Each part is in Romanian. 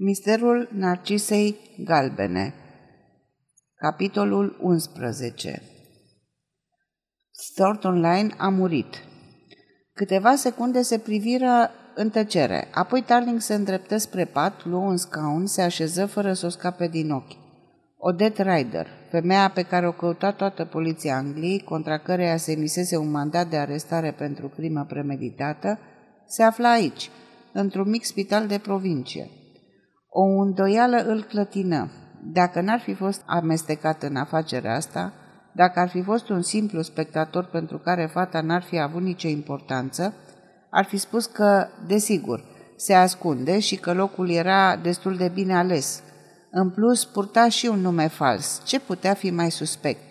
Misterul Narcisei Galbene Capitolul 11 Thornton Line a murit. Câteva secunde se priviră în tăcere, apoi Tarling se îndreptă spre pat, luă un scaun, se așeză fără să o scape din ochi. Odette Ryder, femeia pe care o căuta toată poliția Angliei, contra căreia se emisese un mandat de arestare pentru crimă premeditată, se afla aici, într-un mic spital de provincie. O îndoială îl clătină. Dacă n-ar fi fost amestecat în afacerea asta, dacă ar fi fost un simplu spectator pentru care fata n-ar fi avut nicio importanță, ar fi spus că, desigur, se ascunde și că locul era destul de bine ales. În plus, purta și un nume fals. Ce putea fi mai suspect?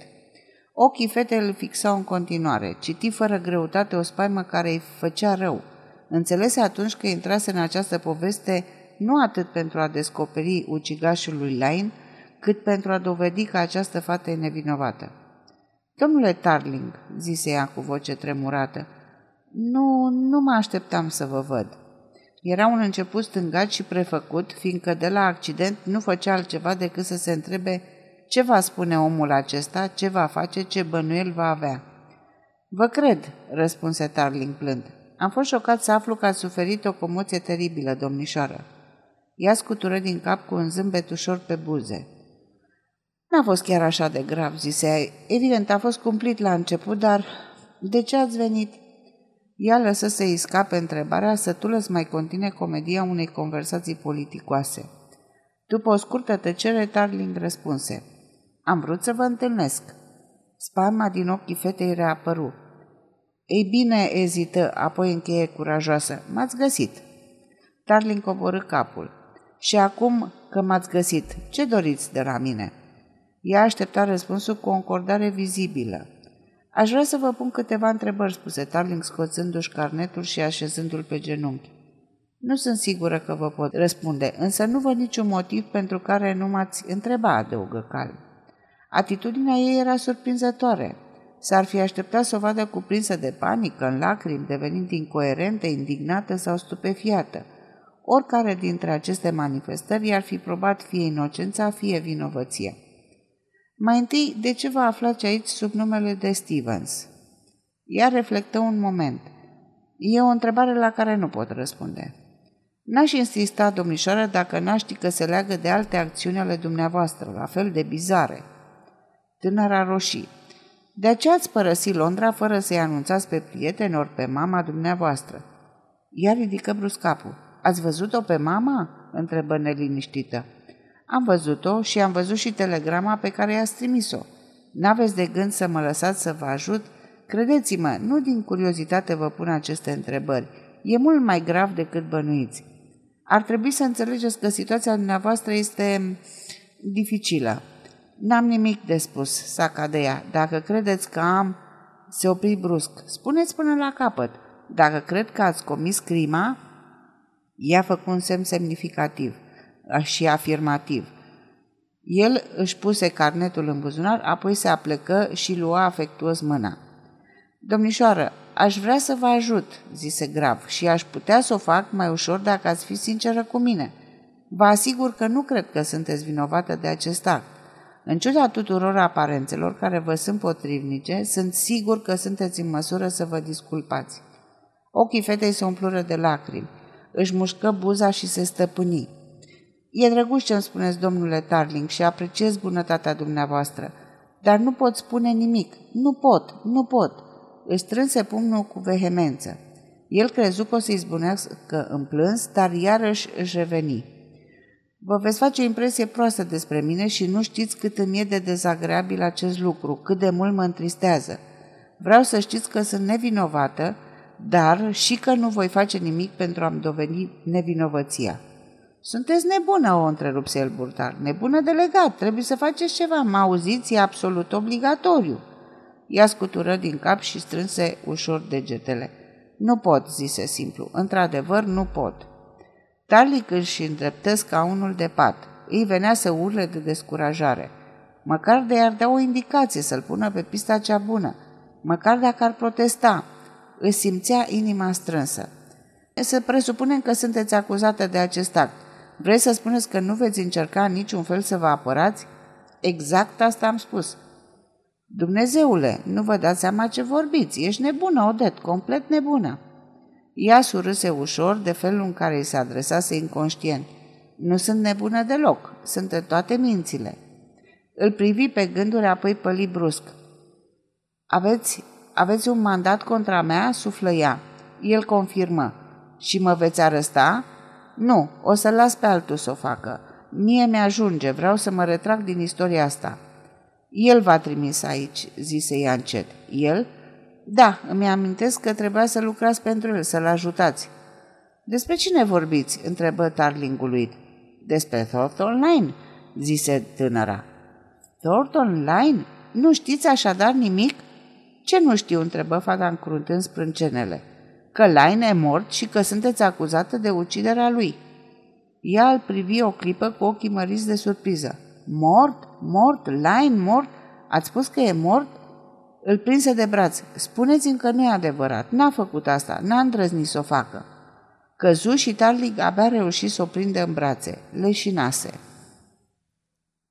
Ochii fetei îl fixau în continuare. Citi fără greutate o spaimă care îi făcea rău. Înțelese atunci că intrase în această poveste nu atât pentru a descoperi ucigașul lui Lain, cât pentru a dovedi că această fată e nevinovată. Domnule Tarling, zise ea cu voce tremurată, nu, nu mă așteptam să vă văd. Era un început stângat și prefăcut, fiindcă de la accident nu făcea altceva decât să se întrebe ce va spune omul acesta, ce va face, ce bănuiel va avea. Vă cred, răspunse Tarling plând. Am fost șocat să aflu că ați suferit o comoție teribilă, domnișoară. Ea scutură din cap cu un zâmbet ușor pe buze. N-a fost chiar așa de grav, zise ea. Evident, a fost cumplit la început, dar de ce ați venit? Ea lăsă să-i scape întrebarea, sătulă să mai continue comedia unei conversații politicoase. După o scurtă tăcere, Tarling răspunse. Am vrut să vă întâlnesc. Spama din ochii fetei reapăru. Ei bine, ezită, apoi încheie curajoasă. M-ați găsit. Tarling coborâ capul. Și acum că m-ați găsit, ce doriți de la mine?" Ea aștepta răspunsul cu o încordare vizibilă. Aș vrea să vă pun câteva întrebări, spuse Tarling scoțându-și carnetul și așezându-l pe genunchi. Nu sunt sigură că vă pot răspunde, însă nu văd niciun motiv pentru care nu m-ați întreba, adăugă calm. Atitudinea ei era surprinzătoare. S-ar fi așteptat să o vadă cuprinsă de panică, în lacrimi, devenind incoerentă, indignată sau stupefiată. Oricare dintre aceste manifestări ar fi probat fie inocența, fie vinovăția. Mai întâi, de ce vă aflați aici sub numele de Stevens? Ea reflectă un moment. E o întrebare la care nu pot răspunde. N-aș insista, domnișoară, dacă n-aș ști că se leagă de alte acțiuni ale dumneavoastră, la fel de bizare. Tânăra roșii. De aceea ați părăsit Londra fără să-i anunțați pe prieteni ori pe mama dumneavoastră. Ea ridică brusc capul. Ați văzut-o pe mama?" întrebă neliniștită. Am văzut-o și am văzut și telegrama pe care i-ați trimis-o. N-aveți de gând să mă lăsați să vă ajut? Credeți-mă, nu din curiozitate vă pun aceste întrebări. E mult mai grav decât bănuiți. Ar trebui să înțelegeți că situația dumneavoastră este dificilă. N-am nimic de spus, saca de ea. Dacă credeți că am... Se opri brusc. Spuneți până la capăt. Dacă cred că ați comis crima, ea făcut un semn semnificativ și afirmativ. El își puse carnetul în buzunar, apoi se aplecă și lua afectuos mâna. Domnișoară, aș vrea să vă ajut, zise grav, și aș putea să o fac mai ușor dacă ați fi sinceră cu mine. Vă asigur că nu cred că sunteți vinovată de acest act. În ciuda tuturor aparențelor care vă sunt potrivnice, sunt sigur că sunteți în măsură să vă disculpați. Ochii fetei se umplură de lacrimi își mușcă buza și se stăpâni. E drăguț ce îmi spuneți, domnule Tarling, și apreciez bunătatea dumneavoastră, dar nu pot spune nimic. Nu pot, nu pot. Își strânse pumnul cu vehemență. El crezu că o să-i zbunească în plâns, dar iarăși își reveni. Vă veți face o impresie proastă despre mine și nu știți cât îmi e de dezagreabil acest lucru, cât de mult mă întristează. Vreau să știți că sunt nevinovată dar și că nu voi face nimic pentru a-mi doveni nevinovăția. Sunteți nebună, o întrerupse el burtar. Nebună delegat, trebuie să faceți ceva. Mă auziți, e absolut obligatoriu. Ea scutură din cap și strânse ușor degetele. Nu pot, zise simplu. Într-adevăr, nu pot. Tarlic își îndreptă scaunul de pat. Îi venea să urle de descurajare. Măcar de ar da o indicație să-l pună pe pista cea bună. Măcar dacă ar protesta, îți simțea inima strânsă. Să presupunem că sunteți acuzată de acest act. Vreți să spuneți că nu veți încerca în niciun fel să vă apărați? Exact asta am spus. Dumnezeule, nu vă dați seama ce vorbiți. Ești nebună, Odet, complet nebună. Ea surâse ușor de felul în care îi se adresase inconștient. Nu sunt nebună deloc, sunt în toate mințile. Îl privi pe gânduri, apoi păli brusc. Aveți, aveți un mandat contra mea?" suflă ea. El confirmă. Și mă veți arăsta?" Nu, o să las pe altul să o facă. Mie mi-ajunge, vreau să mă retrag din istoria asta." El v-a trimis aici," zise ea încet. El? Da, îmi amintesc că trebuia să lucrați pentru el, să-l ajutați. Despre cine vorbiți? întrebă Tarling uluit. Despre Thornton Line, zise tânăra. Thornton Line? Nu știți așadar nimic? Ce nu știu? întrebă fata încruntând sprâncenele. Că Line e mort și că sunteți acuzată de uciderea lui. Ea îl privi o clipă cu ochii măriți de surpriză. Mort? Mort? Line mort? Ați spus că e mort? Îl prinse de braț. Spuneți-mi că nu e adevărat. N-a făcut asta. N-a îndrăznit să o facă. Căzu și Tarling abia reuși să o prindă în brațe. Leșinase.